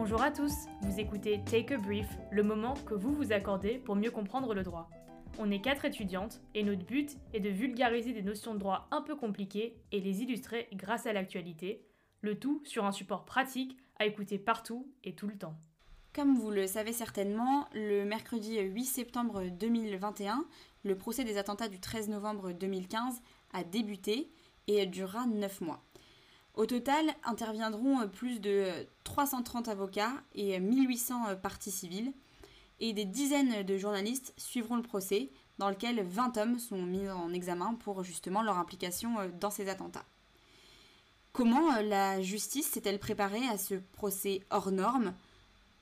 Bonjour à tous, vous écoutez Take a Brief, le moment que vous vous accordez pour mieux comprendre le droit. On est quatre étudiantes et notre but est de vulgariser des notions de droit un peu compliquées et les illustrer grâce à l'actualité, le tout sur un support pratique à écouter partout et tout le temps. Comme vous le savez certainement, le mercredi 8 septembre 2021, le procès des attentats du 13 novembre 2015 a débuté et durera 9 mois. Au total, interviendront plus de 330 avocats et 1800 parties civiles, et des dizaines de journalistes suivront le procès, dans lequel 20 hommes sont mis en examen pour justement leur implication dans ces attentats. Comment la justice s'est-elle préparée à ce procès hors norme?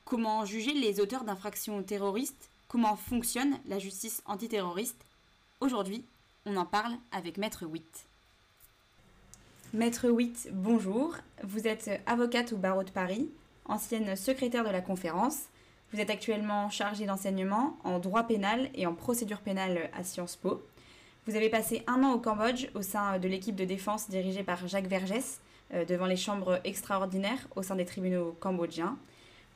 Comment juger les auteurs d'infractions terroristes? Comment fonctionne la justice antiterroriste? Aujourd'hui, on en parle avec Maître Witt. Maître Witt, bonjour. Vous êtes avocate au barreau de Paris, ancienne secrétaire de la conférence. Vous êtes actuellement chargée d'enseignement en droit pénal et en procédure pénale à Sciences Po. Vous avez passé un an au Cambodge au sein de l'équipe de défense dirigée par Jacques Vergès euh, devant les chambres extraordinaires au sein des tribunaux cambodgiens.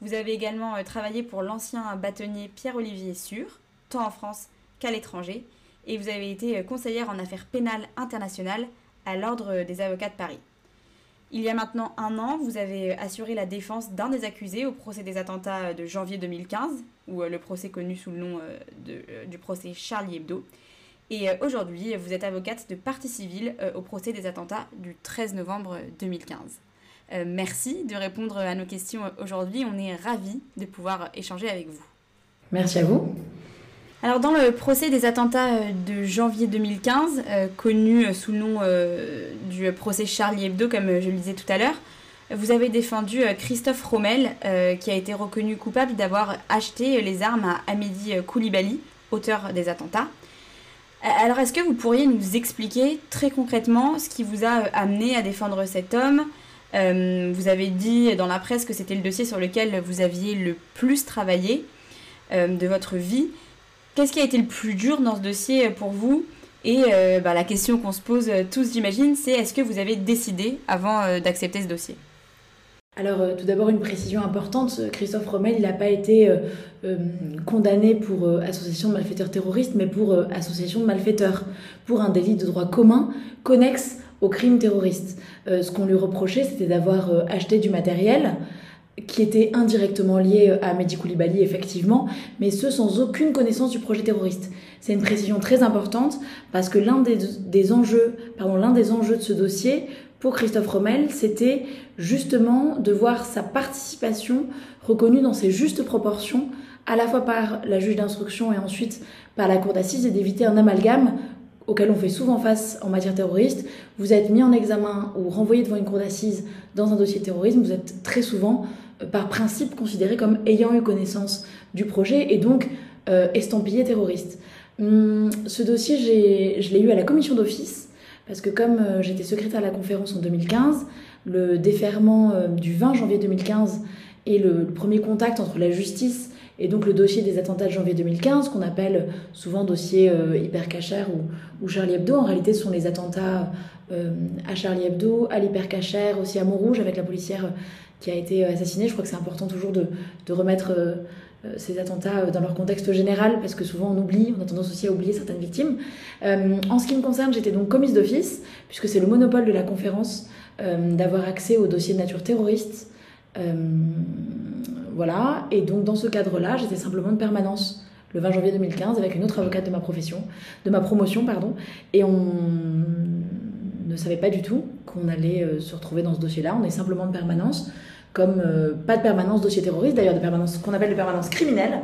Vous avez également euh, travaillé pour l'ancien bâtonnier Pierre-Olivier Sûr, tant en France qu'à l'étranger, et vous avez été euh, conseillère en affaires pénales internationales à l'Ordre des avocats de Paris. Il y a maintenant un an, vous avez assuré la défense d'un des accusés au procès des attentats de janvier 2015, ou le procès connu sous le nom du procès Charlie Hebdo. Et aujourd'hui, vous êtes avocate de partie civile au procès des attentats du 13 novembre 2015. merci de répondre à nos questions aujourd'hui. On est ravis de pouvoir échanger avec vous. Merci à vous. Alors dans le procès des attentats de janvier 2015, euh, connu sous le nom euh, du procès Charlie Hebdo, comme je le disais tout à l'heure, vous avez défendu Christophe Rommel, euh, qui a été reconnu coupable d'avoir acheté les armes à Amédi Koulibaly, auteur des attentats. Alors est-ce que vous pourriez nous expliquer très concrètement ce qui vous a amené à défendre cet homme? Vous avez dit dans la presse que c'était le dossier sur lequel vous aviez le plus travaillé de votre vie. Qu'est-ce qui a été le plus dur dans ce dossier pour vous? Et euh, bah, la question qu'on se pose tous, j'imagine, c'est est-ce que vous avez décidé avant euh, d'accepter ce dossier? Alors euh, tout d'abord une précision importante, Christophe Rommel n'a pas été condamné pour association de malfaiteurs terroristes mais pour association de malfaiteurs, pour un délit de droit commun connexe au crime terroriste. ce qu'on lui reprochait c'était d'avoir acheté du matériel qui était indirectement lié à Mehdi Koulibaly, effectivement, mais ce sans aucune connaissance du projet terroriste. C'est une précision très importante parce que l'un des, enjeux, pardon, l'un des enjeux de ce dossier pour Christophe Rommel, c'était justement de voir sa participation reconnue dans ses justes proportions, à la fois par la juge d'instruction et ensuite par la cour d'assises, et d'éviter un amalgame auquel on fait souvent face en matière terroriste. Vous êtes mis en examen ou renvoyé devant une cour d'assises dans un dossier terrorisme, vous êtes très souvent par principe considéré comme ayant eu connaissance du projet et donc euh, estampillé terroriste. Hum, ce dossier, je l'ai eu à la commission d'office parce que comme euh, j'étais secrétaire à la conférence en 2015, le déferment euh, du 20 janvier 2015 et le, premier contact entre la justice et donc le dossier des attentats de janvier 2015, qu'on appelle souvent dossier hyper ou, Charlie Hebdo, en réalité ce sont les attentats à Charlie Hebdo, à l'hypercacher, aussi à Montrouge avec la policière qui a été assassiné. Je crois que c'est important toujours de, remettre euh, euh, ces attentats euh, dans leur contexte général, parce que souvent on oublie, on a tendance aussi à oublier certaines victimes. en ce qui me concerne, j'étais donc commise d'office, puisque c'est le monopole de la conférence d'avoir accès aux dossiers de nature terroriste. Voilà, et donc dans ce cadre-là, j'étais simplement de permanence le 20 janvier 2015 avec une autre avocate de ma profession, de ma promotion, pardon, et on ne savait pas du tout qu'on allait se retrouver dans ce dossier-là. On est simplement de permanence comme euh, pas de permanence dossier terroriste, d'ailleurs de permanence qu'on appelle de permanence criminelle.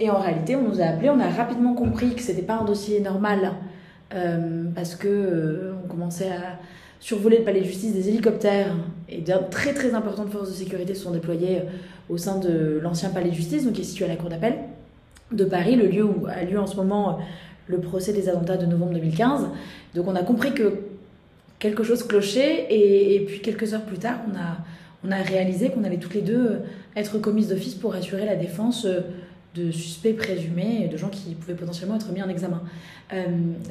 Et en réalité, on nous a appelés, on a rapidement compris que c'était pas un dossier normal euh, parce que euh, on commençait à survoler le palais de justice des hélicoptères et de très très importantes forces de sécurité sont déployées au sein de l'ancien palais de justice, donc qui est situé à la cour d'appel de Paris, le lieu où a lieu en ce moment le procès des attentats de novembre 2015. Donc on a compris que quelque chose clochait et, puis quelques heures plus tard, on a on a réalisé qu'on allait toutes les deux euh, être commises d'office pour assurer la défense euh, de suspects présumés et de gens qui pouvaient potentiellement être mis en examen. Euh,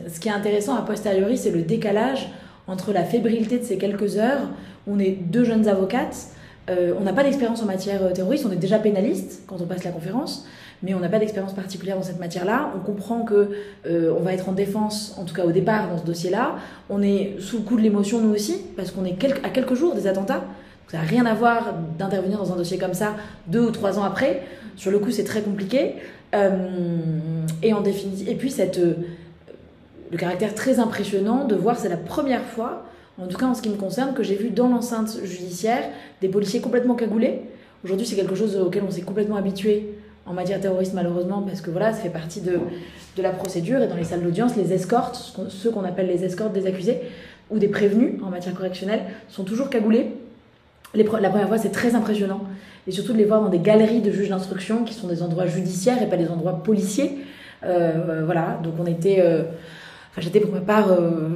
ce qui est intéressant a posteriori, c'est le décalage entre la fébrilité de ces quelques heures, on est deux jeunes avocates, on n'a pas d'expérience en matière terroriste, on est déjà pénaliste quand on passe la conférence, mais on n'a pas d'expérience particulière dans cette matière-là. On comprend que on va être en défense, en tout cas au départ dans ce dossier-là. On est sous le coup de l'émotion nous aussi, parce qu'on est à quelques jours des attentats. Ça n'a rien à voir d'intervenir dans un dossier comme ça deux ou trois ans après. Sur le coup, c'est très compliqué. et en définitive, et puis cette le caractère très impressionnant de voir, c'est la première fois, en tout cas en ce qui me concerne, que j'ai vu dans l'enceinte judiciaire des policiers complètement cagoulés. Aujourd'hui, c'est quelque chose auquel on s'est complètement habitué en matière terroriste, malheureusement, parce que voilà, ça fait partie de, de la procédure. Et dans les salles d'audience, les escortes, ceux qu'on appelle les escortes des accusés ou des prévenus en matière correctionnelle, sont toujours cagoulés. La première fois, c'est très impressionnant. Et surtout de les voir dans des galeries de juges d'instruction qui sont des endroits judiciaires et pas des endroits policiers. Euh, voilà, donc on était. Euh, j'étais pour ma part euh,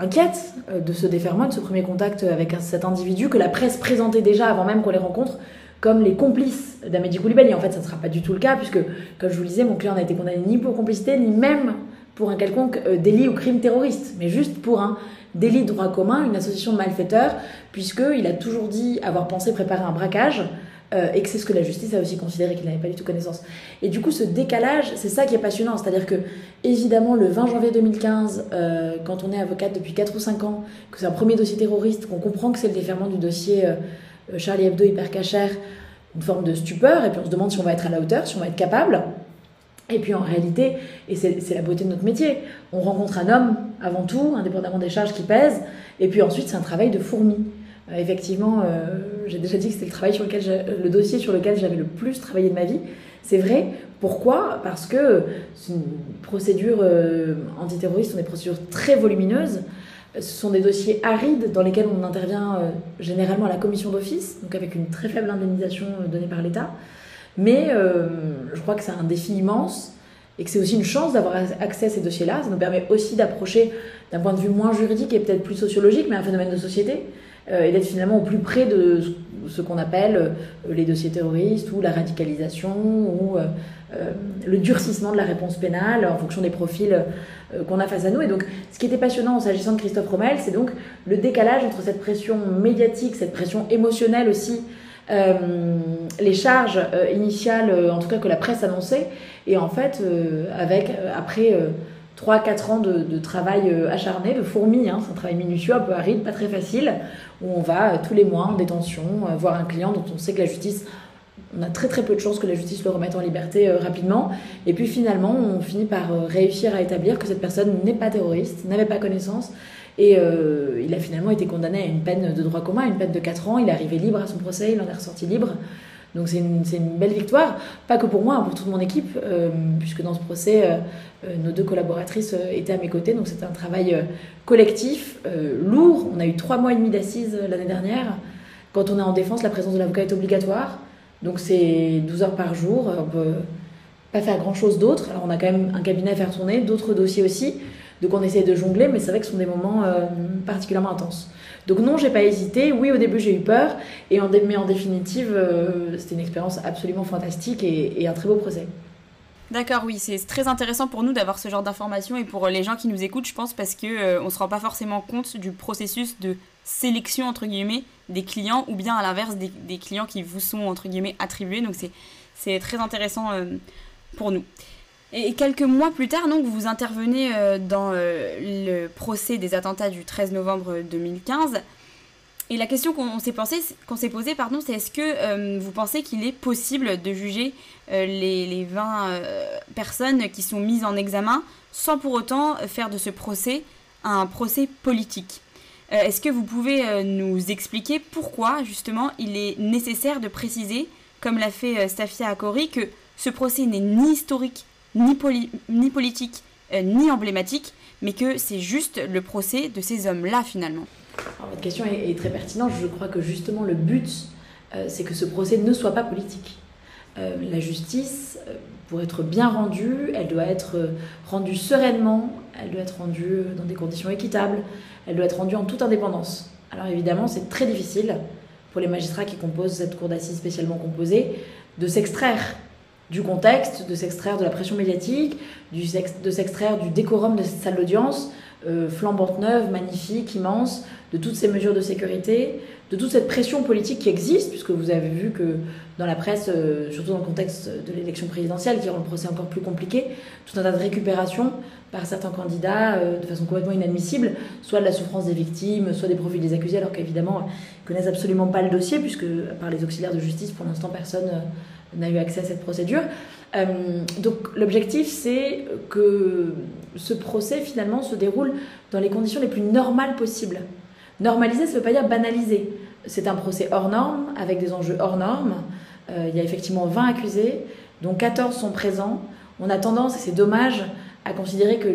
inquiète euh, de ce déferment, de ce premier contact avec cet individu que la presse présentait déjà avant même qu'on les rencontre comme les complices d'Amédi Koulibaly. En fait, ça ne sera pas du tout le cas, puisque, comme je vous le disais, mon client n'a été condamné ni pour complicité, ni même pour un quelconque euh, délit ou crime terroriste, mais juste pour un délit de droit commun, une association de malfaiteurs, puisqu'il a toujours dit avoir pensé préparer un braquage euh, et que c'est ce que la justice a aussi considéré qu'il n'avait pas du tout connaissance. Et du coup, ce décalage, c'est ça qui est passionnant. C'est-à-dire que, évidemment, le 20 janvier 2015, euh, quand on est avocate depuis 4 ou 5 ans, que c'est un premier dossier terroriste, qu'on comprend que c'est le déferment du dossier euh, Charlie Hebdo hyper cachère, une forme de stupeur, et puis on se demande si on va être à la hauteur, si on va être capable. Et puis en réalité, et c'est la beauté de notre métier, on rencontre un homme avant tout, indépendamment des charges qui pèsent, et puis ensuite c'est un travail de fourmi. Euh, effectivement, euh, j'ai déjà dit que c'était le, travail sur lequel le dossier sur lequel j'avais le plus travaillé de ma vie. C'est vrai. Pourquoi? Parce que c'est une procédure euh, sont des procédures très volumineuses. Ce sont des dossiers arides dans lesquels on intervient généralement à la commission d'office, donc avec une très faible indemnisation donnée par l'État. Mais je crois que c'est un défi immense et que c'est aussi une chance d'avoir accès à ces dossiers-là. Ça nous permet aussi d'approcher d'un point de vue moins juridique et peut-être plus sociologique, mais un phénomène de société. Euh, et d'être finalement au plus près de ce qu'on appelle euh, les dossiers terroristes ou la radicalisation ou euh, le durcissement de la réponse pénale en fonction des profils qu'on a face à nous. Et donc, ce qui était passionnant en s'agissant de Christophe Rommel, c'est donc le décalage entre cette pression médiatique, cette pression émotionnelle aussi, les charges initiales, en tout cas que la presse annonçait, et en fait, avec après 3-4 ans de, travail acharné, de fourmi, hein, c'est un travail minutieux, un peu aride, pas très facile, où on va euh, tous les mois en détention euh, voir un client dont on sait que la justice on a très très peu de chances que la justice le remette en liberté euh, rapidement. Et puis finalement, on finit par réussir à établir que cette personne n'est pas terroriste, n'avait pas connaissance. Et il a finalement été condamné à une peine de droit commun, une peine de 4 ans. Il est arrivé libre à son procès, il en est ressorti libre. Donc c'est une, une, belle victoire, pas que pour moi, pour toute mon équipe, puisque dans ce procès, nos deux collaboratrices étaient à mes côtés. Donc c'était un travail collectif, euh, lourd. On a eu trois mois et demi d'assises euh, l'année dernière. Quand on est en défense, la présence de l'avocat est obligatoire. Donc c'est 12 heures par jour. On peut pas faire grand-chose d'autre. Alors on a quand même un cabinet à faire tourner, d'autres dossiers aussi. Donc on essaie de jongler, mais c'est vrai que ce sont des moments euh, particulièrement intenses. Donc non, j'ai pas hésité. Oui, au début j'ai eu peur, et mais en définitive, c'était une expérience absolument fantastique et un très beau procès. D'accord, oui, c'est très intéressant pour nous d'avoir ce genre d'informations et pour les gens qui nous écoutent, je pense, parce qu'on euh, ne se rend pas forcément compte du processus de sélection, entre guillemets, des clients, ou bien à l'inverse, des, clients qui vous sont, entre guillemets, attribués. Donc c'est très intéressant euh, pour nous. Et quelques mois plus tard, donc, vous intervenez euh, dans le procès des attentats du 13 novembre 2015. Et la question qu'on s'est posée, pardon, c'est est-ce que euh, vous pensez qu'il est possible de juger euh, les, les, 20 euh, personnes qui sont mises en examen sans pour autant faire de ce procès un procès politique? Est-ce que vous pouvez nous expliquer pourquoi justement il est nécessaire de préciser, comme l'a fait Stafia Akori, que ce procès n'est ni historique, ni, ni politique, ni emblématique, mais que c'est juste le procès de ces hommes-là finalement? Votre question est, très pertinente. Je crois que justement le but, euh, c'est que ce procès ne soit pas politique. Euh, la justice, euh, pour être bien rendue, elle doit être rendue sereinement, elle doit être rendue dans des conditions équitables, elle doit être rendue en toute indépendance. Alors évidemment, c'est très difficile pour les magistrats qui composent cette cour d'assises spécialement composée de s'extraire du contexte, de s'extraire de la pression médiatique, de s'extraire du décorum de cette salle d'audience, flambante neuve, magnifique, immense, de toutes ces mesures de sécurité, de toute cette pression politique qui existe, puisque vous avez vu que dans la presse, surtout dans le contexte de l'élection présidentielle, qui rend le procès encore plus compliqué, tout un tas de récupérations par certains candidats de façon complètement inadmissible, soit de la souffrance des victimes, soit des profils des accusés, alors qu'évidemment, ils connaissent absolument pas le dossier, puisque par les auxiliaires de justice, pour l'instant, personne n'a eu accès à cette procédure. Euh, donc l'objectif, c'est que ce procès, finalement, se déroule dans les conditions les plus normales possibles. Normaliser, ça ne veut pas dire banaliser. C'est un procès hors norme, avec des enjeux hors normes. Euh, il y a effectivement 20 accusés, dont 14 sont présents. On a tendance, et c'est dommage, à considérer que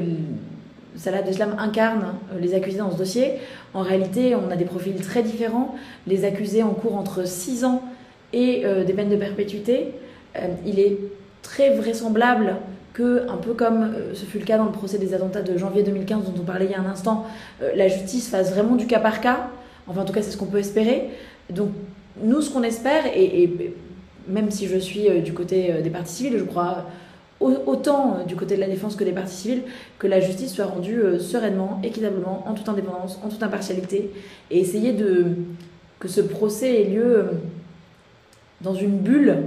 Salah Deslam incarne euh, les accusés dans ce dossier. En réalité, on a des profils très différents. Les accusés en cours entre 6 ans et des peines de perpétuité. il est très vraisemblable que, un peu comme euh, ce fut le cas dans le procès des attentats de janvier 2015 dont on parlait il y a un instant, euh, la justice fasse vraiment du cas par cas. Enfin, en tout cas, c'est ce qu'on peut espérer. Donc, nous, ce qu'on espère, et, même si je suis euh, du côté des parties civiles, je crois autant du côté de la défense que des parties civiles, que la justice soit rendue sereinement, équitablement, en toute indépendance, en toute impartialité, et essayer de que ce procès ait lieu dans une bulle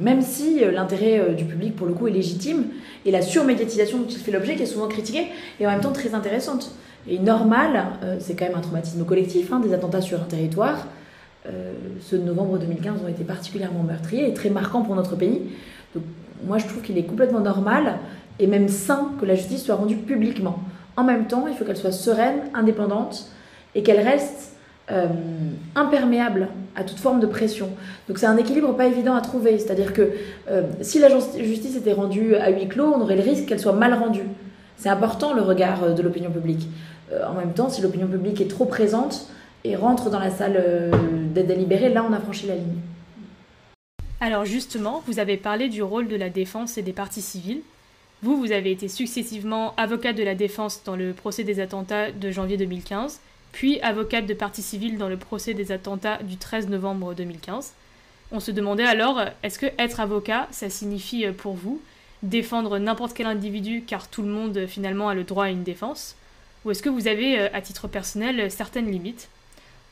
même si euh, l'intérêt euh, du public, pour le coup, est légitime, et la surmédiatisation dont il fait l'objet, qui est souvent critiquée, est en même temps très intéressante. Et normale, c'est quand même un traumatisme collectif, hein, des attentats sur un territoire. ceux de novembre 2015 ont été particulièrement meurtriers et très marquants pour notre pays. Donc, moi, je trouve qu'il est complètement normal et même sain que la justice soit rendue publiquement. En même temps, il faut qu'elle soit sereine, indépendante et qu'elle reste euh, imperméable à toute forme de pression. Donc c'est un équilibre pas évident à trouver. C'est-à-dire que euh, si la justice était rendue à huis clos, on aurait le risque qu'elle soit mal rendue. C'est important le regard euh, de l'opinion publique. en même temps, si l'opinion publique est trop présente et rentre dans la salle d'aide délibérée, là on a franchi la ligne. Alors justement, vous avez parlé du rôle de la défense et des parties civiles. Vous, vous avez été successivement avocat de la défense dans le procès des attentats de janvier 2015 puis avocate de partie civile dans le procès des attentats du 13 novembre 2015. On se demandait alors, est-ce que être avocat, ça signifie pour vous défendre n'importe quel individu car tout le monde finalement a le droit à une défense? Ou est-ce que vous avez, euh, à titre personnel, certaines limites?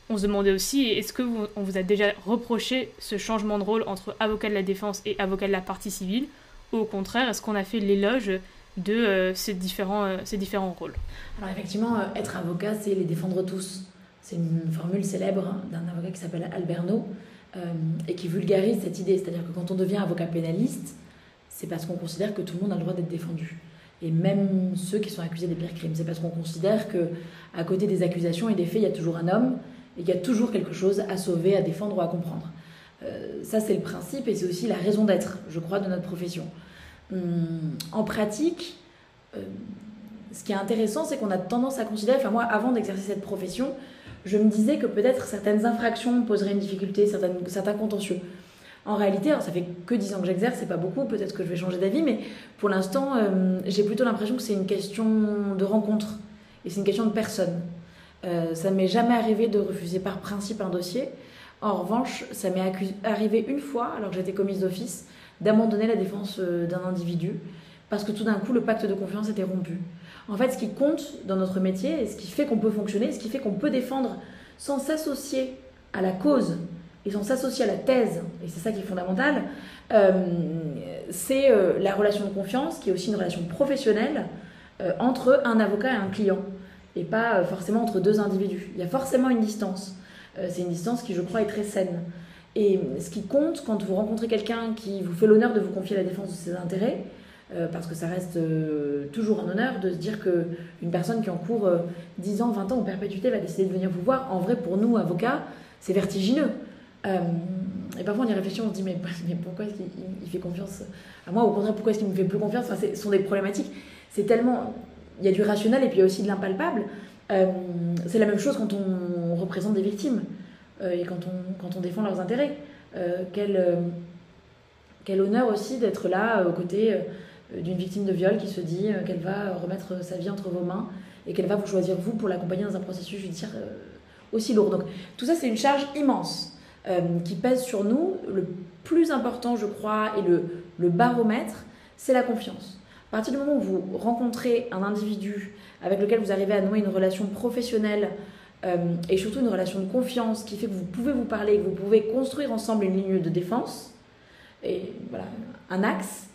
On se demandait aussi, est-ce que vous a déjà reproché ce changement de rôle entre avocat de la défense et avocat de la partie civile? Ou au contraire, est-ce qu'on a fait l'éloge de euh, ces, différents, euh, ces différents rôles. Alors effectivement, euh, être avocat, c'est les défendre tous. C'est une formule célèbre d'un avocat qui s'appelle Alberno et qui vulgarise cette idée. C'est-à-dire que quand on devient avocat pénaliste, c'est parce qu'on considère que tout le monde a le droit d'être défendu. Et même ceux qui sont accusés des pires crimes. C'est parce qu'on considère que à côté des accusations et des faits, il y a toujours un homme et qu'il y a toujours quelque chose à sauver, à défendre ou à comprendre. ça, c'est le principe et c'est aussi la raison d'être, je crois, de notre profession. En pratique, euh, ce qui est intéressant, c'est qu'on a tendance à considérer, enfin moi, avant d'exercer cette profession, je me disais que peut-être certaines infractions poseraient une difficulté, certains contentieux. En réalité, alors ça fait que 10 ans que j'exerce, c'est pas beaucoup, peut-être que je vais changer d'avis, mais pour l'instant, euh, j'ai plutôt l'impression que c'est une question de rencontre et c'est une question de personne. Euh, ça m'est jamais arrivé de refuser par principe un dossier. En revanche, ça m'est arrivé une fois, alors que j'étais commise d'office, d'abandonner la défense euh, d'un individu parce que tout d'un coup le pacte de confiance était rompu. En fait, ce qui compte dans notre métier et ce qui fait qu'on peut fonctionner, ce qui fait qu'on peut défendre sans s'associer à la cause et sans s'associer à la thèse, et c'est ça qui est fondamental, euh, c'est euh, la relation de confiance qui est aussi une relation professionnelle entre un avocat et un client, et pas forcément entre deux individus. Il y a forcément une distance. c'est une distance qui, je crois, est très saine. Et ce qui compte quand vous rencontrez quelqu'un qui vous fait l'honneur de vous confier la défense de ses intérêts, euh, parce que ça reste euh, toujours un honneur de se dire qu'une personne qui en court 10 ans, 20 ans en perpétuité va décider de venir vous voir. En vrai, pour nous, avocats, c'est vertigineux. Euh, et parfois, on y réfléchit, on se dit, mais, mais pourquoi est-ce qu'il fait confiance à moi Au contraire, pourquoi est-ce qu'il me fait plus confiance? Enfin, Ce sont des problématiques. C'est tellement. Il y a du rationnel et puis il y a aussi de l'impalpable. c'est la même chose quand on représente des victimes. Euh, et quand on, quand on défend leurs intérêts. Euh, quel, euh, quel honneur aussi d'être là aux côtés d'une victime de viol qui se dit qu'elle va remettre sa vie entre vos mains et qu'elle va vous choisir vous pour l'accompagner dans un processus judiciaire aussi lourd. Donc tout ça c'est une charge immense qui pèse sur nous. Le plus important je crois et le, le baromètre c'est la confiance. À partir du moment où vous rencontrez un individu avec lequel vous arrivez à nouer une relation professionnelle euh, et surtout une relation de confiance qui fait que vous pouvez vous parler, que vous pouvez construire ensemble une ligne de défense, et voilà, un axe,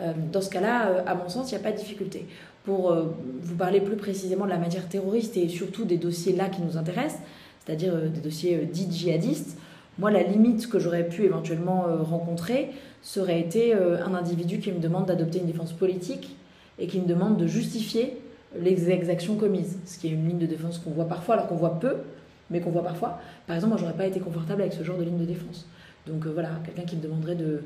euh, dans ce cas-là, euh, à mon sens, il n'y a pas de difficulté. Pour vous parler plus précisément de la matière terroriste et surtout des dossiers là qui nous intéressent, c'est-à-dire des dossiers dits djihadistes, moi, la limite que j'aurais pu éventuellement rencontrer serait été un individu qui me demande d'adopter une défense politique et qui me demande de justifier les exactions commises, ce qui est une ligne de défense qu'on voit parfois, alors qu'on voit peu, mais qu'on voit parfois. Par exemple, moi, j'aurais pas été confortable avec ce genre de ligne de défense. Donc euh, voilà, quelqu'un qui me demanderait de,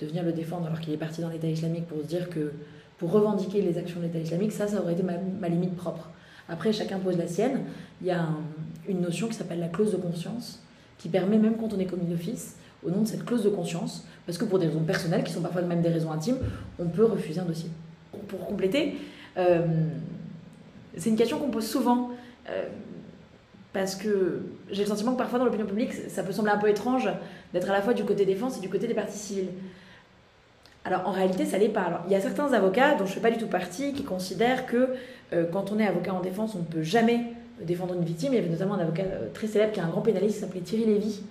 de venir le défendre alors qu'il est parti dans l'État islamique pour se dire que, pour revendiquer les actions de l'État islamique, ça, ça aurait été ma, limite propre. Après, chacun pose la sienne. Il y a une notion qui s'appelle la clause de conscience, qui permet, même quand on est commis d'office, au nom de cette clause de conscience, parce que pour des raisons personnelles, qui sont parfois même des raisons intimes, on peut refuser un dossier. Pour compléter, euh, c'est une question qu'on pose souvent. Euh, parce que j'ai le sentiment que parfois dans l'opinion publique, ça peut sembler un peu étrange d'être à la fois du côté défense et du côté des parties civiles. Alors en réalité, ça l'est pas. Alors, il y a certains avocats dont je ne fais pas du tout partie qui considèrent que euh, quand on est avocat en défense, on ne peut jamais défendre une victime. Il y avait notamment un avocat euh, très célèbre qui est un grand pénaliste qui s'appelait Thierry Lévy,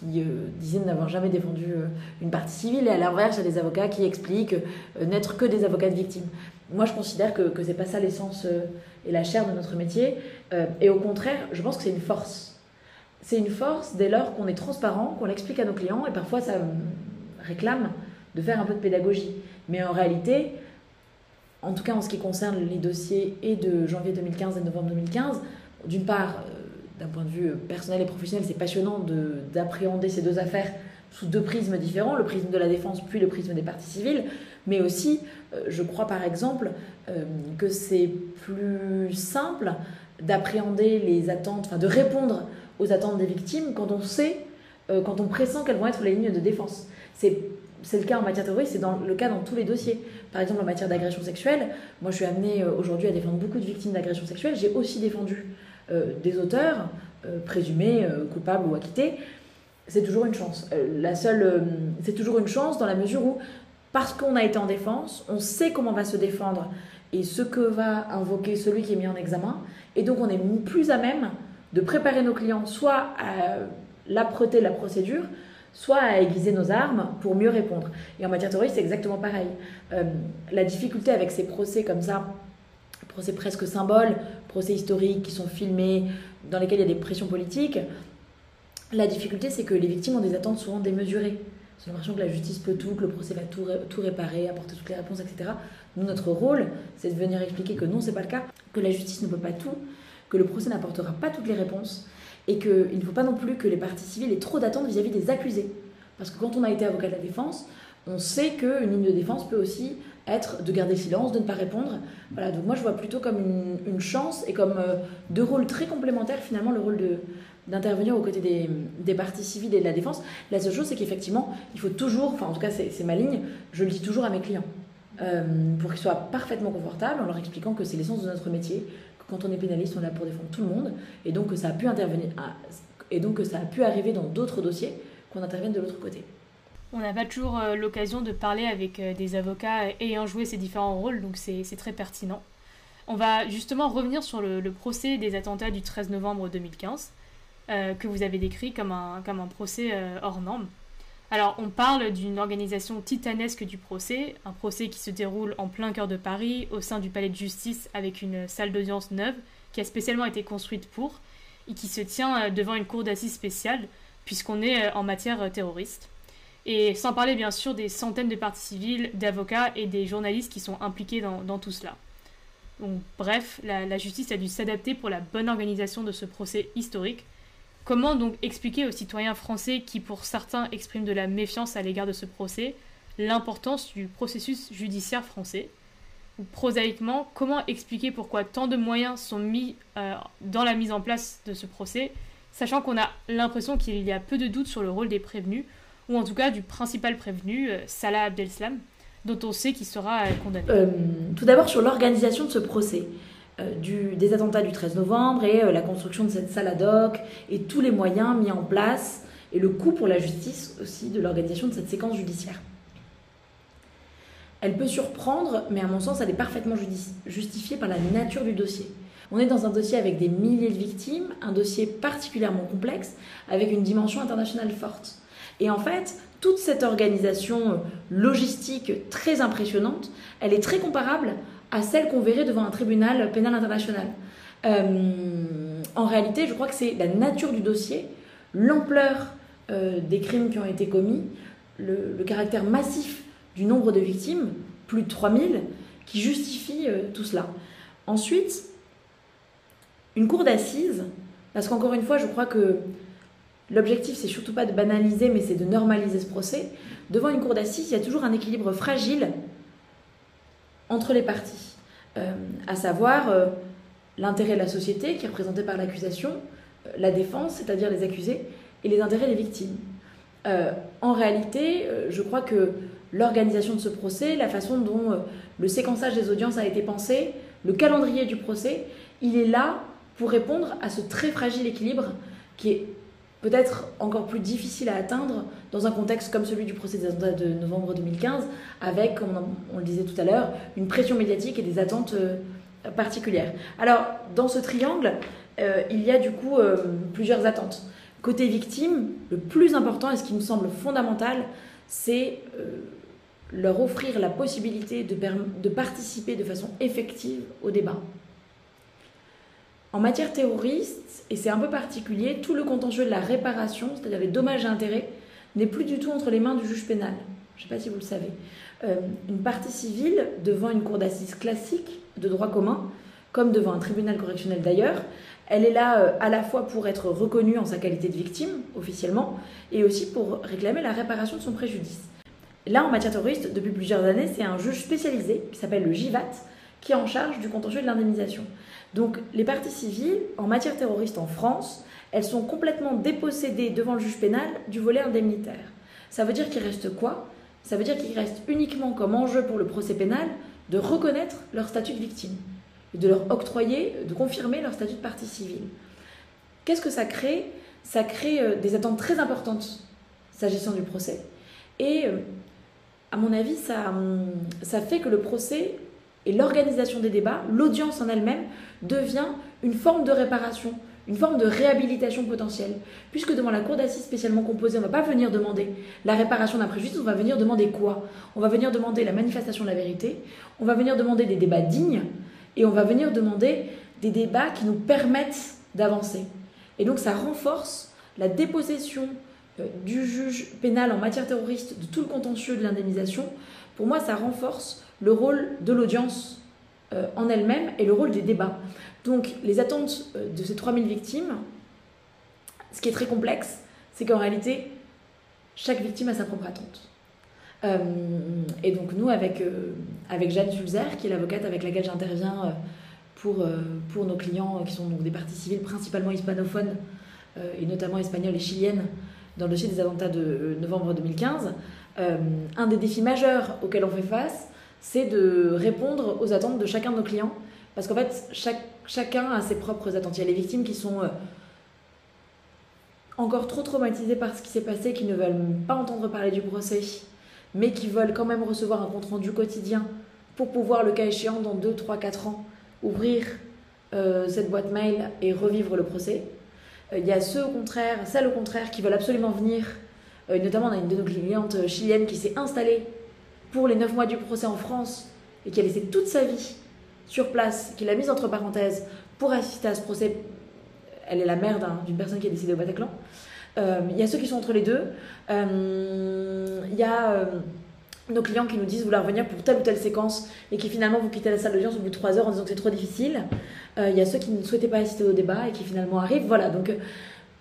qui disait n'avoir jamais défendu une partie civile. Et à l'inverse, il y a des avocats qui expliquent n'être que des avocats de victimes moi, je considère que, que c'est pas ça l'essence euh, et la chair de notre métier. Euh, et au contraire, je pense que c'est une force. C'est une force dès lors qu'on est transparent, qu'on l'explique à nos clients, et parfois ça réclame de faire un peu de pédagogie. Mais en réalité, en tout cas en ce qui concerne les dossiers et de janvier 2015 et novembre 2015, d'une part, euh, d'un point de vue personnel et professionnel, c'est passionnant d'appréhender ces deux affaires sous deux prismes différents, le prisme de la défense puis le prisme des parties civiles, mais aussi, euh, je crois par exemple euh, que c'est plus simple d'appréhender les attentes, enfin de répondre aux attentes des victimes quand on sait, euh, quand on pressent quelles vont être les lignes de défense. C'est le cas en matière terroriste, c'est le cas dans tous les dossiers. Par exemple, en matière d'agression sexuelle, moi je suis amenée aujourd'hui à défendre beaucoup de victimes d'agression sexuelle. J'ai aussi défendu des auteurs présumés coupables ou acquittés c'est toujours une chance. Euh, la seule, euh, c'est toujours une chance dans la mesure où, parce qu'on a été en défense, on sait comment on va se défendre et ce que va invoquer celui qui est mis en examen, et donc on est plus à même de préparer nos clients soit à l'âpreté de la procédure, soit à aiguiser nos armes pour mieux répondre. Et en matière terroriste, c'est exactement pareil. Euh, la difficulté avec ces procès comme ça, procès presque symboles, procès historiques qui sont filmés, dans lesquels il y a des pressions politiques, la difficulté, c'est que les victimes ont des attentes souvent démesurées. C'est l'impression que la justice peut tout, que le procès va tout, tout réparer, apporter toutes les réponses, etc. Nous, notre rôle, c'est de venir expliquer que non, c'est pas le cas, que la justice ne peut pas tout, que le procès n'apportera pas toutes les réponses, et qu'il ne faut pas non plus que les parties civiles aient trop d'attentes vis-à-vis des accusés. Parce que quand on a été avocat de la défense, on sait qu'une ligne de défense peut aussi être de garder silence, de ne pas répondre. Voilà, donc moi je vois plutôt comme une, chance et comme euh, deux rôles très complémentaires finalement, le rôle de, d'intervenir aux côtés des, des, parties civiles et de la défense. La seule chose, c'est qu'effectivement, il faut toujours, enfin en tout cas c'est ma ligne, je le dis toujours à mes clients, euh, pour qu'ils soient parfaitement confortables en leur expliquant que c'est l'essence de notre métier, que quand on est pénaliste, on est là pour défendre tout le monde, et donc que ça a pu intervenir, et donc ça a pu arriver dans d'autres dossiers, qu'on intervienne de l'autre côté. On n'a pas toujours euh, l'occasion de parler avec euh, des avocats ayant joué ces différents rôles, donc c'est très pertinent. On va justement revenir sur le procès des attentats du 13 novembre 2015. Euh, que vous avez décrit comme un, comme un procès euh, hors norme. Alors, on parle d'une organisation titanesque du procès, un procès qui se déroule en plein cœur de Paris, au sein du palais de justice, avec une salle d'audience neuve qui a spécialement été construite pour, et qui se tient euh, devant une cour d'assises spéciale, puisqu'on est en matière terroriste. Et sans parler bien sûr des centaines de parties civiles, d'avocats et des journalistes qui sont impliqués dans, tout cela. Donc, bref, la justice a dû s'adapter pour la bonne organisation de ce procès historique, Comment donc expliquer aux citoyens français qui, pour certains, expriment de la méfiance à l'égard de ce procès, l'importance du processus judiciaire français Ou prosaïquement, comment expliquer pourquoi tant de moyens sont mis euh, dans la mise en place de ce procès, sachant qu'on a l'impression qu'il y a peu de doutes sur le rôle des prévenus, ou en tout cas du principal prévenu, euh, Salah Abdeslam, dont on sait qu'il sera euh, condamné Tout d'abord sur l'organisation de ce procès. Euh, du, des attentats du 13 novembre et euh, la construction de cette salle ad hoc et tous les moyens mis en place et le coût pour la justice aussi de l'organisation de cette séquence judiciaire. Elle peut surprendre, mais à mon sens, elle est parfaitement justifiée par la nature du dossier. On est dans un dossier avec des milliers de victimes, un dossier particulièrement complexe, avec une dimension internationale forte. Et en fait, toute cette organisation logistique très impressionnante, elle est très comparable à celle qu'on verrait devant un tribunal pénal international. Euh, en réalité, je crois que c'est la nature du dossier, l'ampleur euh, des crimes qui ont été commis, le, caractère massif du nombre de victimes, plus de 3000, qui justifie euh, tout cela. Ensuite, une cour d'assises, parce qu'encore une fois, je crois que l'objectif, c'est surtout pas de banaliser, mais c'est de normaliser ce procès. Devant une cour d'assises, il y a toujours un équilibre fragile entre les parties, à savoir l'intérêt de la société, qui est représenté par l'accusation, euh, la défense, c'est-à-dire les accusés, et les intérêts des victimes. Euh, en réalité, euh, je crois que l'organisation de ce procès, la façon dont le séquençage des audiences a été pensé, le calendrier du procès, il est là pour répondre à ce très fragile équilibre qui est peut-être encore plus difficile à atteindre dans un contexte comme celui du procès des attentats de novembre 2015, avec, comme on, le disait tout à l'heure, une pression médiatique et des attentes particulière. Alors, dans ce triangle, euh, il y a du coup euh, plusieurs attentes. Côté victime, le plus important et ce qui me semble fondamental, c'est euh, leur offrir la possibilité de, de participer de façon effective au débat. En matière terroriste, et c'est un peu particulier, tout le contentieux de la réparation, c'est-à-dire les dommages et intérêts, n'est plus du tout entre les mains du juge pénal. Je ne sais pas si vous le savez. une partie civile, devant une cour d'assises classique, de droit commun, comme devant un tribunal correctionnel d'ailleurs. Elle est là euh, à la fois pour être reconnue en sa qualité de victime, officiellement, et aussi pour réclamer la réparation de son préjudice. Là, en matière terroriste, depuis plusieurs années, c'est un juge spécialisé, qui s'appelle le JIVAT, qui est en charge du contentieux de l'indemnisation. Donc, les parties civiles, en matière terroriste en France, elles sont complètement dépossédées devant le juge pénal du volet indemnitaire. Ça veut dire qu'il reste quoi? Ça veut dire qu'il reste uniquement comme enjeu pour le procès pénal de reconnaître leur statut de victime de leur octroyer, de confirmer leur statut de partie civile. Qu'est-ce que ça crée? Ça crée euh, des attentes très importantes s'agissant du procès. Et euh, à mon avis, ça, hum, ça fait que le procès et l'organisation des débats, l'audience en elle-même, devient une forme de réparation, une forme de réhabilitation potentielle. Puisque devant la cour d'assises spécialement composée, on ne va pas venir demander la réparation d'un préjudice, on va venir demander quoi? On va venir demander la manifestation de la vérité, on va venir demander des débats dignes, et on va venir demander des débats qui nous permettent d'avancer. Et donc ça renforce la dépossession euh, du juge pénal en matière terroriste de tout le contentieux de l'indemnisation. Pour moi, ça renforce le rôle de l'audience en elle-même et le rôle des débats. Donc les attentes euh, de ces 3000 victimes, ce qui est très complexe, c'est qu'en réalité, chaque victime a sa propre attente. Euh, et donc nous, avec, avec Jeanne Sulzer, qui est l'avocate avec laquelle j'interviens pour, pour nos clients qui sont donc des parties civiles principalement hispanophones, et notamment espagnoles et chiliennes, dans le dossier des attentats de novembre 2015, un des défis majeurs auxquels on fait face, c'est de répondre aux attentes de chacun de nos clients. Parce qu'en fait, chacun a ses propres attentes. Il y a les victimes qui sont euh, encore trop traumatisées par ce qui s'est passé, qui ne veulent pas entendre parler du procès, mais qui veulent quand même recevoir un compte-rendu quotidien pour pouvoir, le cas échéant, dans 2, 3, 4 ans, ouvrir euh, cette boîte mail et revivre le procès. Euh, il y a ceux, au contraire, celles au contraire, qui veulent absolument venir. notamment, on a une de nos clientes chiliennes qui s'est installée pour les 9 mois du procès en France et qui a laissé toute sa vie sur place, qui l'a mise entre parenthèses pour assister à ce procès, elle est la mère d'une personne qui est décédée au Bataclan. Euh, il y a ceux qui sont entre les deux. Euh, il y a euh, nos clients qui nous disent vouloir venir pour telle ou telle séquence et qui finalement vont quitter la salle d'audience au bout de 3 heures en disant que c'est trop difficile. il y a ceux qui ne souhaitaient pas assister au débat et qui finalement arrivent. Voilà, donc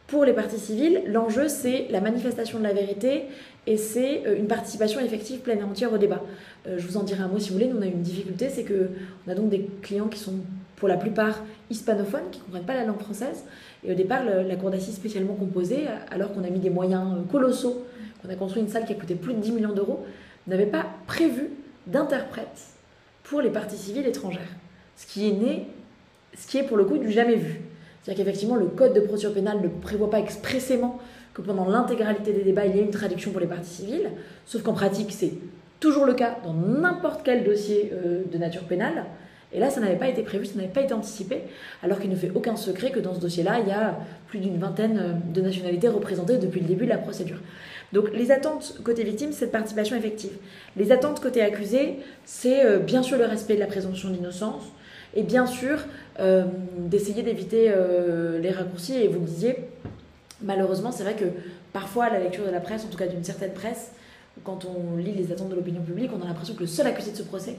pour les parties civiles, l'enjeu c'est la manifestation de la vérité et c'est euh, une participation effective pleine et entière au débat. Euh, je vous en dirai un mot si vous voulez. Nous, on a une difficulté, c'est qu'on a donc des clients qui sont pour la plupart hispanophones, qui ne comprennent pas la langue française. Et au départ, la cour d'assises spécialement composée, alors qu'on a mis des moyens euh, colossaux, qu'on a construit une salle qui a coûté plus de 10 millions d'euros, n'avait pas prévu d'interprète pour les parties civiles étrangères. Ce qui est né, ce qui est pour le coup du jamais vu. C'est-à-dire qu'effectivement, le code de procédure pénale ne prévoit pas expressément que pendant l'intégralité des débats, il y ait une traduction pour les parties civiles, sauf qu'en pratique, c'est toujours le cas dans n'importe quel dossier de nature pénale. Et là, ça n'avait pas été prévu, ça n'avait pas été anticipé, alors qu'il ne fait aucun secret que dans ce dossier-là, il y a plus d'une vingtaine de nationalités représentées depuis le début de la procédure. Donc les attentes côté victime, c'est de participation effective. Les attentes côté accusé, c'est euh, bien sûr le respect de la présomption d'innocence et bien sûr euh, d'essayer d'éviter euh, les raccourcis. Et vous le disiez, malheureusement, c'est vrai que parfois, à la lecture de la presse, en tout cas d'une certaine presse, quand on lit les attentes de l'opinion publique, on a l'impression que le seul accusé de ce procès,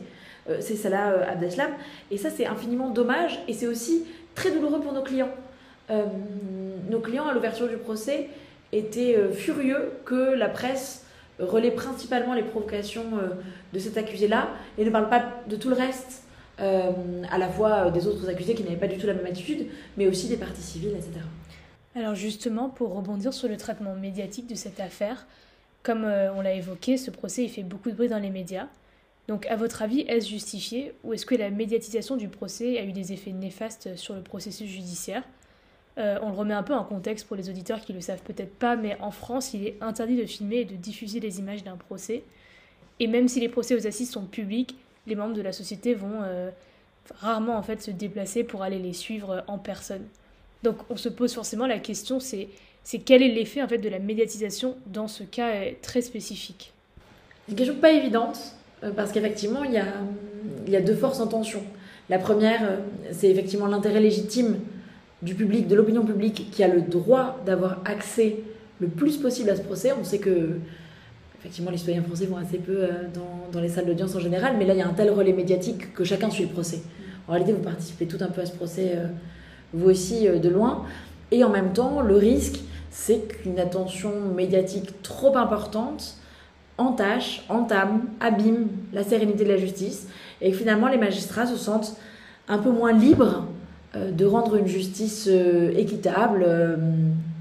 c'est Salah Abdeslam. Et ça, c'est infiniment dommage et c'est aussi très douloureux pour nos clients. nos clients, à l'ouverture du procès, était euh, furieux que la presse relaie principalement les provocations euh, de cet accusé-là et ne parle pas de tout le reste, euh, à la fois des autres accusés qui n'avaient pas du tout la même attitude, mais aussi des parties civiles, etc. Alors justement, pour rebondir sur le traitement médiatique de cette affaire, comme on l'a évoqué, ce procès il fait beaucoup de bruit dans les médias. Donc à votre avis, est-ce justifié ou est-ce que la médiatisation du procès a eu des effets néfastes sur le processus judiciaire? Euh, on le remet un peu en contexte pour les auditeurs qui ne le savent peut-être pas, mais en France, il est interdit de filmer et de diffuser les images d'un procès. Et même si les procès aux assises sont publics, les membres de la société vont euh, rarement en fait se déplacer pour aller les suivre en personne. Donc on se pose forcément la question, c'est c'est quel est l'effet en fait de la médiatisation dans ce cas euh, très spécifique? Une question pas évidente parce qu'effectivement il y a, il y a deux forces en tension. La première, c'est effectivement l'intérêt légitime du public, de l'opinion publique, qui a le droit d'avoir accès le plus possible à ce procès. On sait que, effectivement, les citoyens français vont assez peu euh, dans, dans les salles d'audience en général, mais là, il y a un tel relais médiatique que chacun suit le procès. En réalité, vous participez tout un peu à ce procès, euh, vous aussi, euh, de loin. Et en même temps, le risque, c'est qu'une attention médiatique trop importante entache, entame, abîme la sérénité de la justice, et que finalement, les magistrats se sentent un peu moins libres de rendre une justice équitable,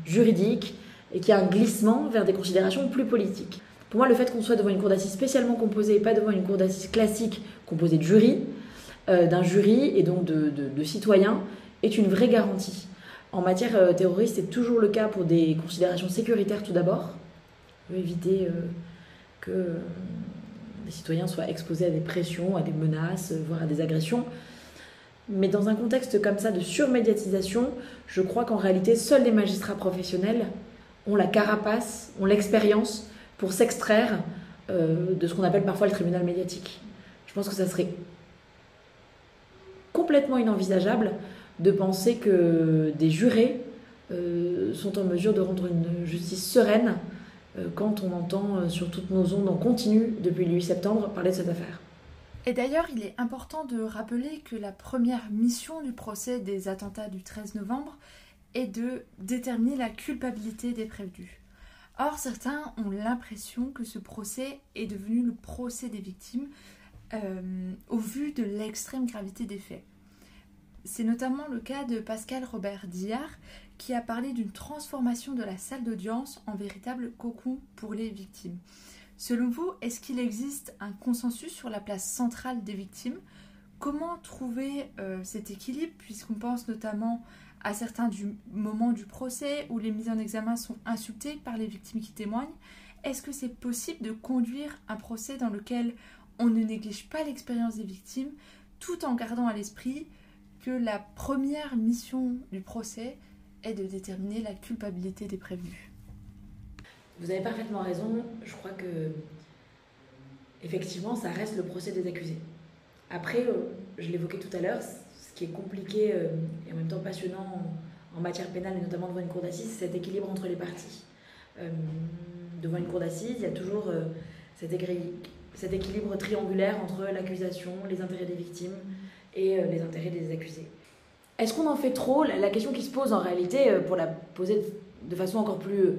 juridique, et qu'il y a un glissement vers des considérations plus politiques. Pour moi, le fait qu'on soit devant une cour d'assises spécialement composée et pas devant une cour d'assises classique composée de jury, d'un jury et donc de, citoyens, est une vraie garantie. En matière terroriste, c'est toujours le cas pour des considérations sécuritaires tout d'abord. Éviter que les citoyens soient exposés à des pressions, à des menaces, voire à des agressions. Mais dans un contexte comme ça de surmédiatisation, je crois qu'en réalité, seuls les magistrats professionnels ont la carapace, ont l'expérience pour s'extraire euh, de ce qu'on appelle parfois le tribunal médiatique. Je pense que ça serait complètement inenvisageable de penser que des jurés euh, sont en mesure de rendre une justice sereine euh, quand on entend sur toutes nos ondes en continu depuis le 8 septembre parler de cette affaire. Et d'ailleurs, il est important de rappeler que la première mission du procès des attentats du 13 novembre est de déterminer la culpabilité des prévenus. Or, certains ont l'impression que ce procès est devenu le procès des victimes euh, au vu de l'extrême gravité des faits. C'est notamment le cas de Pascal Robert Diard qui a parlé d'une transformation de la salle d'audience en véritable cocon pour les victimes. Selon vous, est-ce qu'il existe un consensus sur la place centrale des victimes? Comment trouver euh, cet équilibre puisqu'on pense notamment à certains du moment du procès où les mises en examen sont insultées par les victimes qui témoignent Est-ce que c'est possible de conduire un procès dans lequel on ne néglige pas l'expérience des victimes tout en gardant à l'esprit que la première mission du procès est de déterminer la culpabilité des prévenus? Vous avez parfaitement raison. Je crois que, effectivement, ça reste le procès des accusés. Après, euh, je l'évoquais tout à l'heure, ce qui est compliqué euh, et en même temps passionnant en matière pénale, et notamment devant une cour d'assises, c'est cet équilibre entre les parties. Euh, devant une cour d'assises, il y a toujours cet, cet, équilibre triangulaire entre l'accusation, les intérêts des victimes et les intérêts des accusés. Est-ce qu'on en fait trop? La question qui se pose en réalité, pour la poser de façon encore plus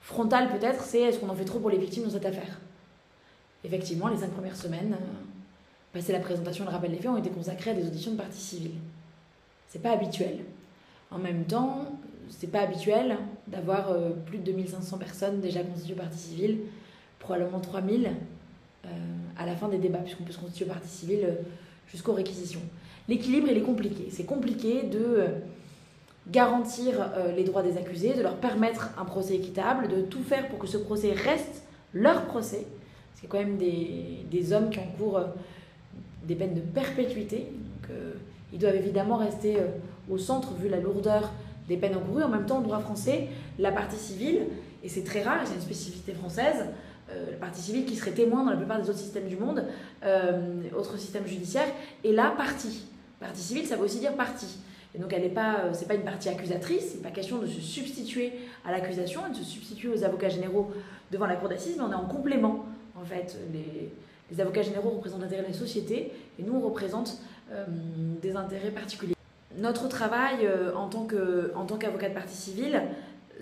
frontale peut-être, c'est est-ce qu'on en fait trop pour les victimes dans cette affaire? Effectivement, les cinq premières semaines, euh, passé la présentation et le rappel des faits, ont été consacrées à des auditions de partie civile. C'est pas habituel. En même temps, c'est pas habituel d'avoir euh, plus de 2500 personnes déjà constituées partie civile, probablement 3000 euh, à la fin des débats, puisqu'on peut se constituer partie civile jusqu'aux réquisitions. L'équilibre, il est compliqué. C'est compliqué de garantir euh, les droits des accusés, de leur permettre un procès équitable, de tout faire pour que ce procès reste leur procès, ce c'est quand même des, des, hommes qui encourent des peines de perpétuité. Donc, ils doivent évidemment rester au centre vu la lourdeur des peines encourues. En même temps, en droit français, la partie civile, et c'est très rare, c'est une spécificité française, euh, la partie civile qui serait témoin dans la plupart des autres systèmes du monde, euh, autres systèmes judiciaires, et la partie. Partie civile, ça veut aussi dire partie. Et donc, elle n'est pas, euh, c'est pas une partie accusatrice, c'est pas question de se substituer à l'accusation de se substituer aux avocats généraux devant la cour d'assises, mais on est en complément. En fait, les, les avocats généraux représentent l'intérêt de la société et nous, on représente des intérêts particuliers. Notre travail en tant qu'avocat de partie civile,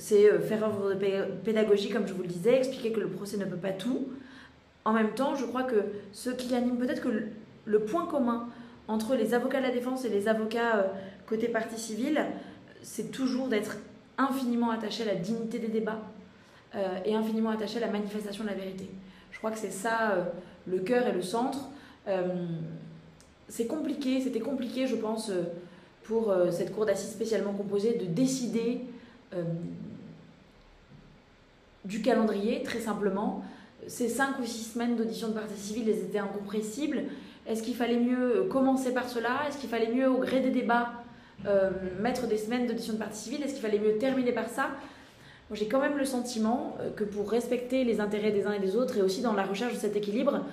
c'est euh, faire œuvre de pédagogie, comme je vous le disais, expliquer que le procès ne peut pas tout. En même temps, je crois que ce qui anime peut-être que le point commun entre les avocats de la défense et les avocats euh, côté partie civile, c'est toujours d'être infiniment attaché à la dignité des débats euh, et infiniment attaché à la manifestation de la vérité. Je crois que c'est ça le cœur et le centre. c'est compliqué, c'était compliqué, je pense, pour cette cour d'assises spécialement composée de décider du calendrier, très simplement. Ces cinq ou six semaines d'audition de partie civile, elles étaient incompressibles. Est-ce qu'il fallait mieux commencer par cela? Est-ce qu'il fallait mieux, au gré des débats, euh, mettre des semaines d'audition de partie civile? Est-ce qu'il fallait mieux terminer par ça? J'ai quand même le sentiment euh, que pour respecter les intérêts des uns et des autres, et aussi dans la recherche de cet équilibre,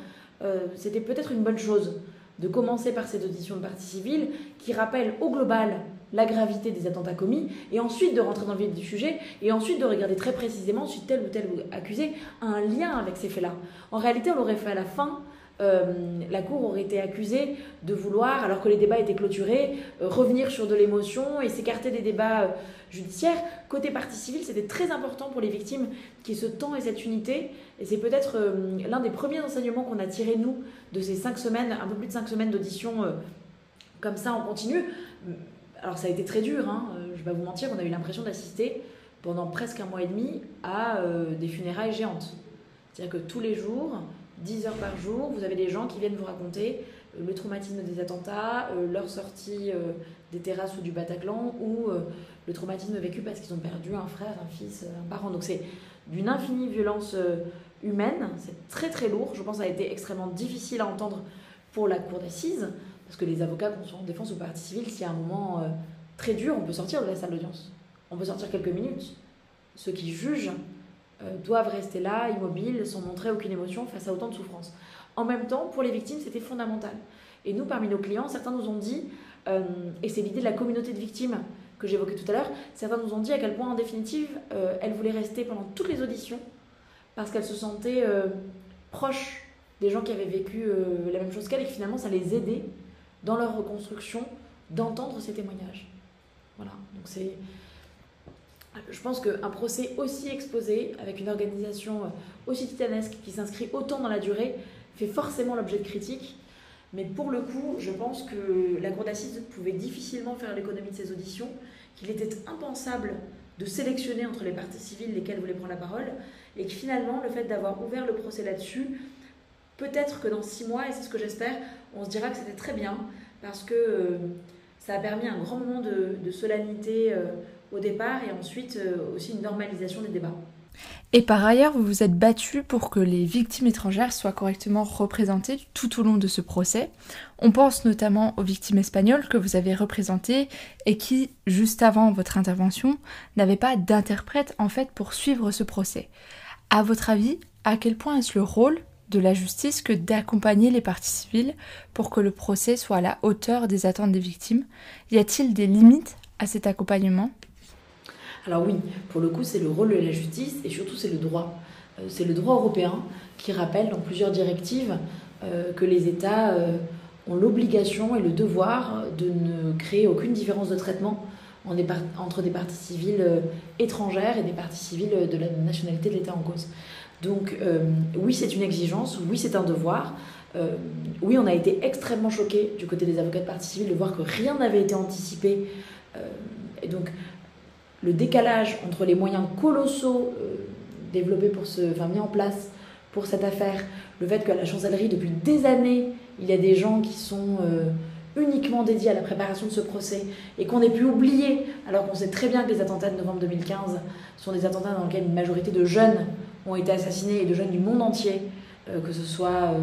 euh, c'était peut-être une bonne chose de commencer par cette audition de partie civile qui rappelle au global la gravité des attentats commis, et ensuite de rentrer dans le vif du sujet, et ensuite de regarder très précisément si tel ou tel accusé a un lien avec ces faits-là. En réalité, on l'aurait fait à la fin. Euh, la Cour aurait été accusée de vouloir, alors que les débats étaient clôturés, euh, revenir sur de l'émotion et s'écarter des débats euh, judiciaires. Côté partie civile, c'était très important pour les victimes qui ce temps et cette unité. Et c'est peut-être l'un des premiers enseignements qu'on a tiré, nous, de ces cinq semaines, un peu plus de cinq semaines d'audition comme ça en continu alors ça a été très dur, hein, je vais pas vous mentir, on a eu l'impression d'assister pendant presque un mois et demi à des funérailles géantes. C'est-à-dire que tous les jours, 10 heures par jour, vous avez des gens qui viennent vous raconter euh, le traumatisme des attentats, leur sortie des terrasses ou du Bataclan, ou le traumatisme vécu parce qu'ils ont perdu un frère, un fils, un parent. Donc c'est d'une infinie violence humaine, c'est très très lourd. Je pense que ça a été extrêmement difficile à entendre pour la cour d'assises. Parce que les avocats, qu'on soit en défense ou partie civile, s'il y a un moment euh, très dur, on peut sortir de la salle d'audience. On peut sortir quelques minutes. Ceux qui jugent euh, doivent rester là, immobiles, sans montrer aucune émotion face à autant de souffrance. En même temps, pour les victimes, c'était fondamental. Et nous, parmi nos clients, certains nous ont dit, euh, et c'est l'idée de la communauté de victimes que j'évoquais tout à l'heure, certains nous ont dit à quel point, en définitive, elles voulaient rester pendant toutes les auditions parce qu'elles se sentaient proches des gens qui avaient vécu la même chose qu'elles et que finalement, ça les aidait dans leur reconstruction, d'entendre ces témoignages. Voilà, donc c'est. Je pense qu'un procès aussi exposé, avec une organisation aussi titanesque, qui s'inscrit autant dans la durée, fait forcément l'objet de critiques. Mais pour le coup, je pense que la Cour d'assises pouvait difficilement faire l'économie de ces auditions, qu'il était impensable de sélectionner entre les parties civiles lesquelles voulaient prendre la parole, et que finalement, le fait d'avoir ouvert le procès là-dessus, peut-être que dans six mois, et c'est ce que j'espère, on se dira que c'était très bien, parce que euh, ça a permis un grand moment de, solennité euh, au départ et ensuite euh, aussi une normalisation des débats. Et par ailleurs, vous vous êtes battu pour que les victimes étrangères soient correctement représentées tout au long de ce procès. On pense notamment aux victimes espagnoles que vous avez représentées et qui, juste avant votre intervention, n'avaient pas d'interprète en fait pour suivre ce procès. À votre avis, à quel point est-ce le rôle de la justice que d'accompagner les parties civiles pour que le procès soit à la hauteur des attentes des victimes? Y a-t-il des limites à cet accompagnement? Alors oui, pour le coup, c'est le rôle de la justice et surtout c'est le droit. Euh, c'est le droit européen qui rappelle dans plusieurs directives euh, que les États euh, ont l'obligation et le devoir de ne créer aucune différence de traitement entre des parties civiles étrangères et des parties civiles de la nationalité de l'État en cause. Donc oui, c'est une exigence, oui, c'est un devoir. Oui, on a été extrêmement choqués du côté des avocats de partie civile de voir que rien n'avait été anticipé. Et donc le décalage entre les moyens colossaux développés pour ce, enfin mis en place pour cette affaire, le fait qu'à la chancellerie depuis des années, il y a des gens qui sont uniquement dédiés à la préparation de ce procès et qu'on ait pu oublier, alors qu'on sait très bien que les attentats de novembre 2015 sont des attentats dans lesquels une majorité de jeunes ont été assassinés et de jeunes du monde entier que ce soit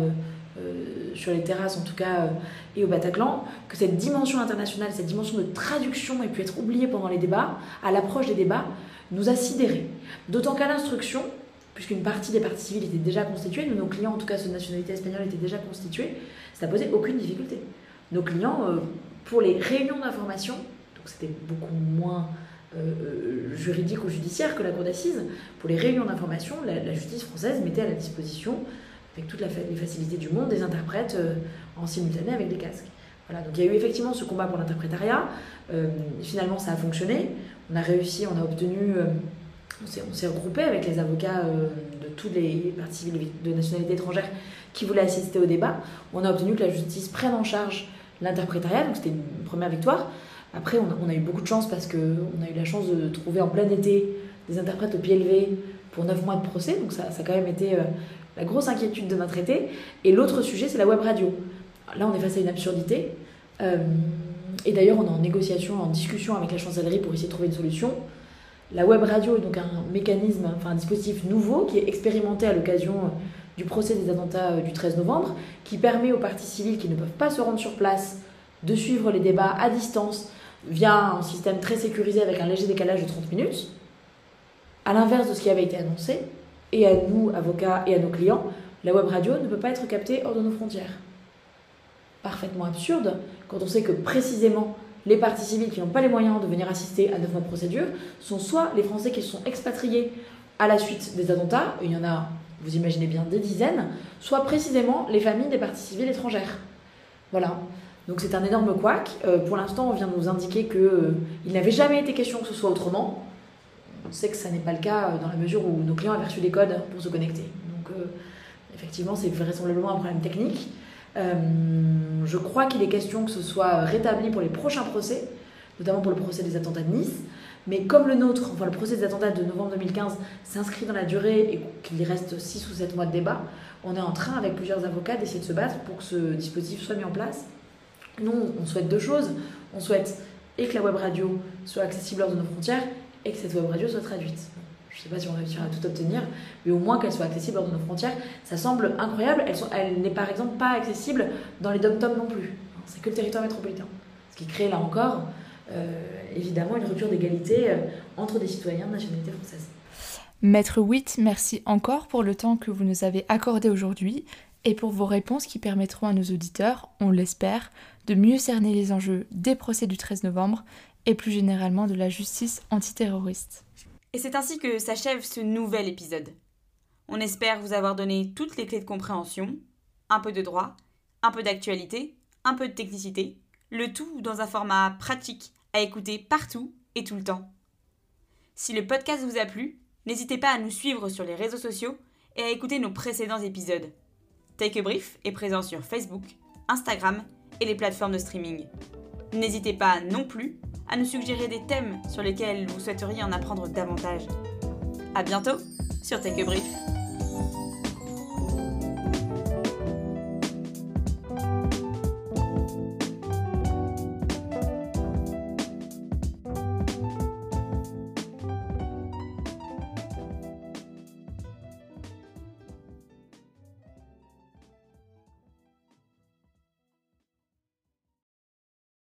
sur les terrasses en tout cas et au Bataclan, que cette dimension internationale, cette dimension de traduction ait pu être oubliée pendant les débats, à l'approche des débats, nous a sidérés. D'autant qu'à l'instruction, puisqu'une partie des parties civiles était déjà constituée, nos clients, en tout cas ceux de nationalité espagnole, étaient déjà constitués, ça n'a posé aucune difficulté. Nos clients, euh, pour les réunions d'information, donc c'était beaucoup moins euh, euh, juridique ou judiciaire que la cour d'assises, pour les réunions d'information, la, justice française mettait à la disposition, avec toutes les facilités du monde, des interprètes en simultané avec des casques. Voilà, donc il y a eu effectivement ce combat pour l'interprétariat. finalement, ça a fonctionné. On a réussi, on a obtenu on s'est regroupé avec les avocats euh, de tous les partis de nationalité étrangère qui voulaient assister au débat. On a obtenu que la justice prenne en charge l'interprétariat, donc c'était une première victoire. Après, on a, eu beaucoup de chance parce qu'on a eu la chance de trouver en plein été des interprètes au pied levé pour 9 mois de procès, donc ça, a quand même été euh, la grosse inquiétude de notre été. Et l'autre sujet, c'est la web radio. Là, on est face à une absurdité. Euh, et d'ailleurs, on est en négociation, en discussion avec la chancellerie pour essayer de trouver une solution. La web radio est donc un mécanisme, enfin un dispositif nouveau qui est expérimenté à l'occasion euh, du procès des attentats euh, du 13 novembre, qui permet aux partis civils qui ne peuvent pas se rendre sur place de suivre les débats à distance via un système très sécurisé avec un léger décalage de 30 minutes, à l'inverse de ce qui avait été annoncé, et à nous, avocats, et à nos clients, la web radio ne peut pas être captée hors de nos frontières. Parfaitement absurde quand on sait que précisément les partis civils qui n'ont pas les moyens de venir assister à neuf mois de procédure sont soit les Français qui se sont expatriés à la suite des attentats, il y en a, vous imaginez bien, des dizaines, soit précisément les familles des partis civils étrangères. Voilà. Donc c'est un énorme couac. Euh, pour l'instant, on vient de nous indiquer qu'il euh, n'avait jamais été question que ce soit autrement. On sait que ça n'est pas le cas euh, dans la mesure où nos clients reçu des codes pour se connecter. Donc effectivement, c'est vraisemblablement un problème technique. Euh, je crois qu'il est question que ce soit rétabli pour les prochains procès, notamment pour le procès des attentats de Nice. Mais comme le nôtre, enfin le procès des attentats de novembre 2015 s'inscrit dans la durée et qu'il reste 6 ou 7 mois de débat, on est en train avec plusieurs avocats d'essayer de se battre pour que ce dispositif soit mis en place. Nous, on souhaite deux choses. On souhaite et que la web radio soit accessible hors de nos frontières et que cette web radio soit traduite. Je ne sais pas si on réussira à tout obtenir, mais au moins qu'elle soit accessible hors de nos frontières. Ça semble incroyable. Elle, n'est par exemple pas accessible dans les dom non plus. C'est que le territoire métropolitain. Ce qui crée là encore, euh, évidemment, une rupture d'égalité euh, entre des citoyens de nationalité française. Maître Witt, merci encore pour le temps que vous nous avez accordé aujourd'hui et pour vos réponses qui permettront à nos auditeurs, on l'espère, de mieux cerner les enjeux des procès du 13 novembre et plus généralement de la justice antiterroriste. Et c'est ainsi que s'achève ce nouvel épisode. On espère vous avoir donné toutes les clés de compréhension, un peu de droit, un peu d'actualité, un peu de technicité, le tout dans un format pratique à écouter partout et tout le temps. Si le podcast vous a plu, n'hésitez pas à nous suivre sur les réseaux sociaux et à écouter nos précédents épisodes. Take a Brief est présent sur Facebook, Instagram et les plateformes de streaming. N'hésitez pas non plus à nous suggérer des thèmes sur lesquels vous souhaiteriez en apprendre davantage. A bientôt sur a Brief.